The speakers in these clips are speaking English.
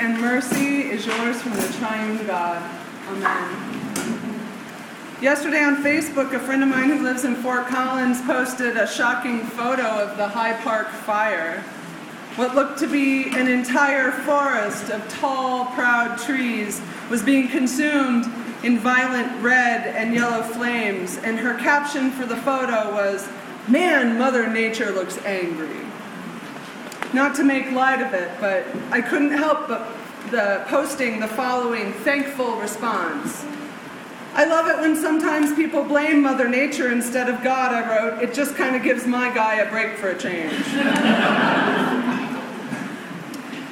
and mercy is yours from the triune God. Amen. Yesterday on Facebook, a friend of mine who lives in Fort Collins posted a shocking photo of the High Park fire. What looked to be an entire forest of tall, proud trees was being consumed in violent red and yellow flames, and her caption for the photo was, Man, Mother Nature looks angry. Not to make light of it, but I couldn't help but the posting the following thankful response. I love it when sometimes people blame Mother Nature instead of God, I wrote. It just kind of gives my guy a break for a change.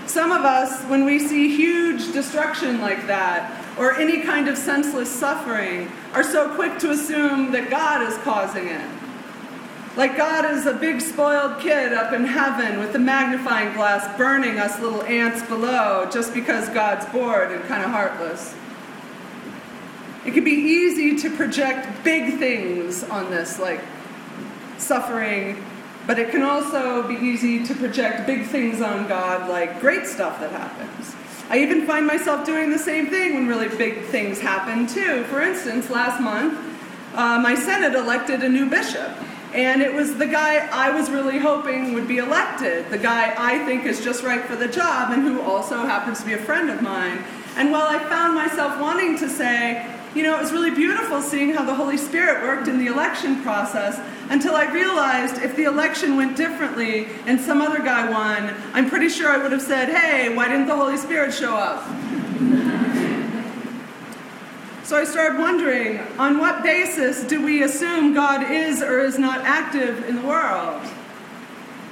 Some of us, when we see huge destruction like that, or any kind of senseless suffering, are so quick to assume that God is causing it. Like God is a big spoiled kid up in heaven with a magnifying glass burning us little ants below just because God's bored and kind of heartless. It can be easy to project big things on this, like suffering, but it can also be easy to project big things on God, like great stuff that happens. I even find myself doing the same thing when really big things happen, too. For instance, last month, uh, my synod elected a new bishop. And it was the guy I was really hoping would be elected, the guy I think is just right for the job and who also happens to be a friend of mine. And while I found myself wanting to say, you know, it was really beautiful seeing how the Holy Spirit worked in the election process until I realized if the election went differently and some other guy won, I'm pretty sure I would have said, hey, why didn't the Holy Spirit show up? So I started wondering on what basis do we assume God is or is not active in the world?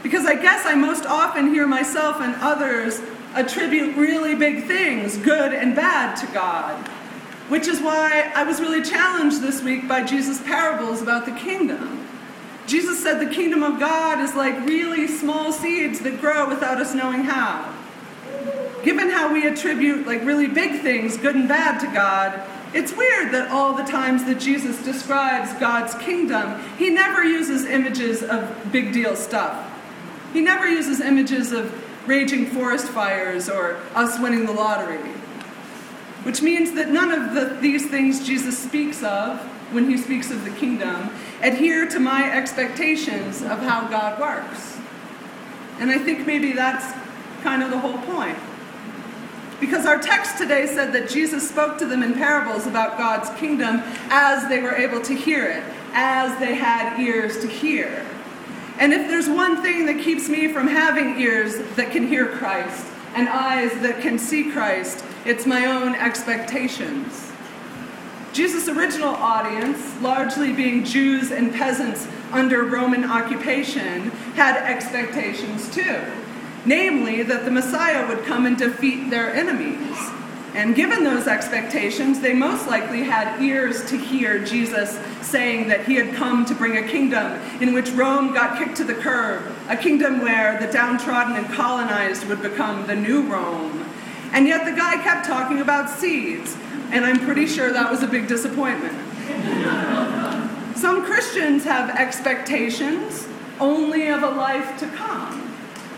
Because I guess I most often hear myself and others attribute really big things, good and bad, to God. Which is why I was really challenged this week by Jesus' parables about the kingdom. Jesus said the kingdom of God is like really small seeds that grow without us knowing how. Given how we attribute like really big things, good and bad, to God, it's weird that all the times that Jesus describes God's kingdom, he never uses images of big deal stuff. He never uses images of raging forest fires or us winning the lottery. Which means that none of the, these things Jesus speaks of when he speaks of the kingdom adhere to my expectations of how God works. And I think maybe that's kind of the whole point. Because our text today said that Jesus spoke to them in parables about God's kingdom as they were able to hear it, as they had ears to hear. And if there's one thing that keeps me from having ears that can hear Christ and eyes that can see Christ, it's my own expectations. Jesus' original audience, largely being Jews and peasants under Roman occupation, had expectations too namely that the Messiah would come and defeat their enemies. And given those expectations, they most likely had ears to hear Jesus saying that he had come to bring a kingdom in which Rome got kicked to the curb, a kingdom where the downtrodden and colonized would become the new Rome. And yet the guy kept talking about seeds, and I'm pretty sure that was a big disappointment. Some Christians have expectations only of a life to come.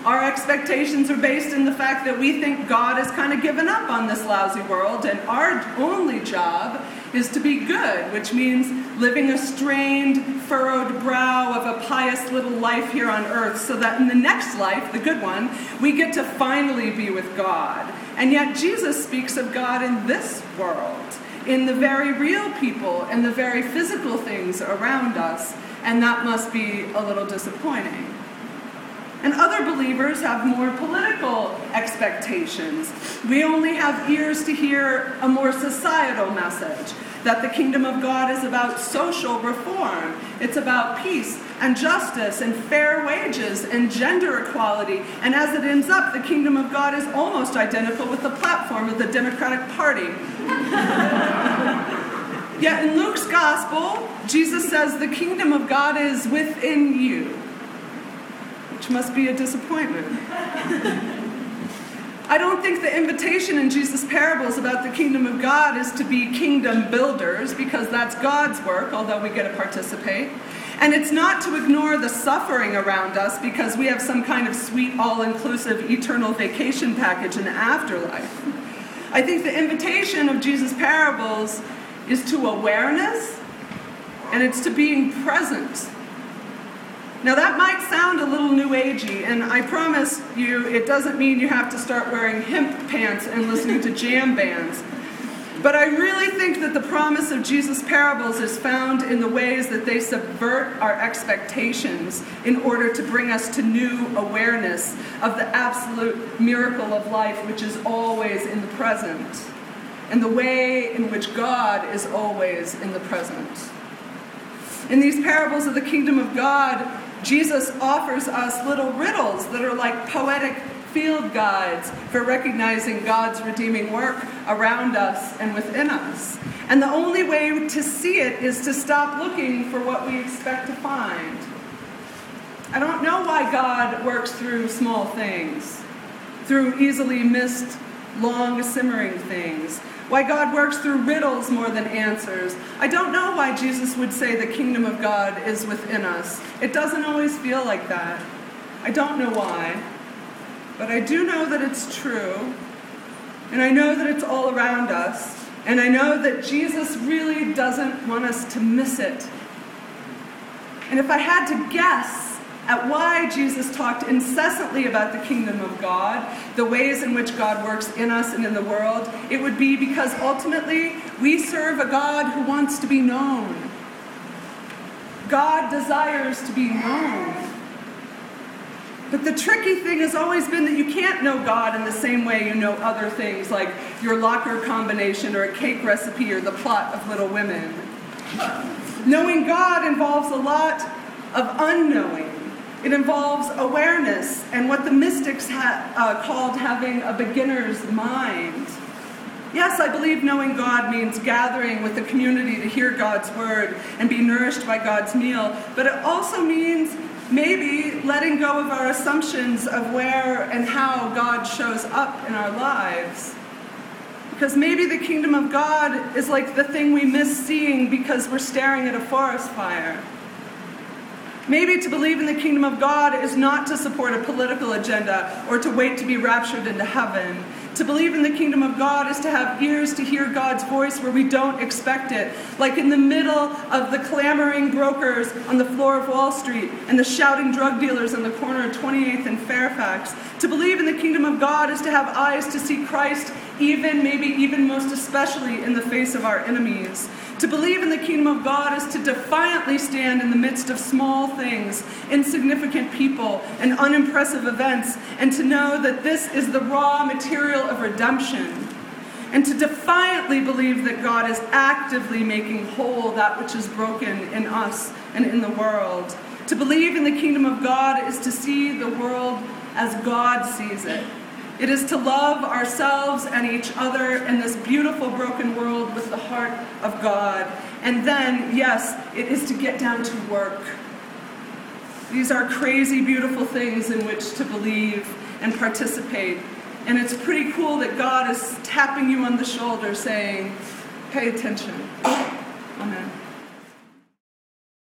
Our expectations are based in the fact that we think God has kind of given up on this lousy world, and our only job is to be good, which means living a strained, furrowed brow of a pious little life here on earth, so that in the next life, the good one, we get to finally be with God. And yet, Jesus speaks of God in this world, in the very real people and the very physical things around us, and that must be a little disappointing. And other believers have more political expectations. We only have ears to hear a more societal message that the kingdom of God is about social reform. It's about peace and justice and fair wages and gender equality. And as it ends up, the kingdom of God is almost identical with the platform of the Democratic Party. Yet in Luke's gospel, Jesus says the kingdom of God is within you which must be a disappointment. I don't think the invitation in Jesus' parables about the kingdom of God is to be kingdom builders, because that's God's work, although we get to participate. And it's not to ignore the suffering around us because we have some kind of sweet, all inclusive, eternal vacation package in the afterlife. I think the invitation of Jesus' parables is to awareness and it's to being present. Now, that might sound a little new agey, and I promise you it doesn't mean you have to start wearing hemp pants and listening to jam bands. But I really think that the promise of Jesus' parables is found in the ways that they subvert our expectations in order to bring us to new awareness of the absolute miracle of life, which is always in the present, and the way in which God is always in the present. In these parables of the kingdom of God, Jesus offers us little riddles that are like poetic field guides for recognizing God's redeeming work around us and within us. And the only way to see it is to stop looking for what we expect to find. I don't know why God works through small things, through easily missed, long simmering things, why God works through riddles more than answers. I don't know why Jesus would say the kingdom of God is within us. It doesn't always feel like that. I don't know why. But I do know that it's true, and I know that it's all around us, and I know that Jesus really doesn't want us to miss it. And if I had to guess at why Jesus talked incessantly about the kingdom of God, the ways in which God works in us and in the world, it would be because ultimately we serve a God who wants to be known. God desires to be known. But the tricky thing has always been that you can't know God in the same way you know other things, like your locker combination or a cake recipe or the plot of Little Women. Knowing God involves a lot of unknowing. It involves awareness and what the mystics ha- uh, called having a beginner's mind. Yes, I believe knowing God means gathering with the community to hear God's word and be nourished by God's meal, but it also means maybe letting go of our assumptions of where and how God shows up in our lives. Because maybe the kingdom of God is like the thing we miss seeing because we're staring at a forest fire. Maybe to believe in the kingdom of God is not to support a political agenda or to wait to be raptured into heaven. To believe in the kingdom of God is to have ears to hear God's voice where we don't expect it, like in the middle of the clamoring brokers on the floor of Wall Street and the shouting drug dealers on the corner of 28th and Fairfax. To believe in the kingdom of God is to have eyes to see Christ, even, maybe even most especially, in the face of our enemies. To believe in the kingdom of God is to defiantly stand in the midst of small things, insignificant people, and unimpressive events, and to know that this is the raw material of redemption. And to defiantly believe that God is actively making whole that which is broken in us and in the world. To believe in the kingdom of God is to see the world as God sees it it is to love ourselves and each other in this beautiful broken world with the heart of God. And then, yes, it is to get down to work. These are crazy, beautiful things in which to believe and participate. And it's pretty cool that God is tapping you on the shoulder saying, pay attention. Amen.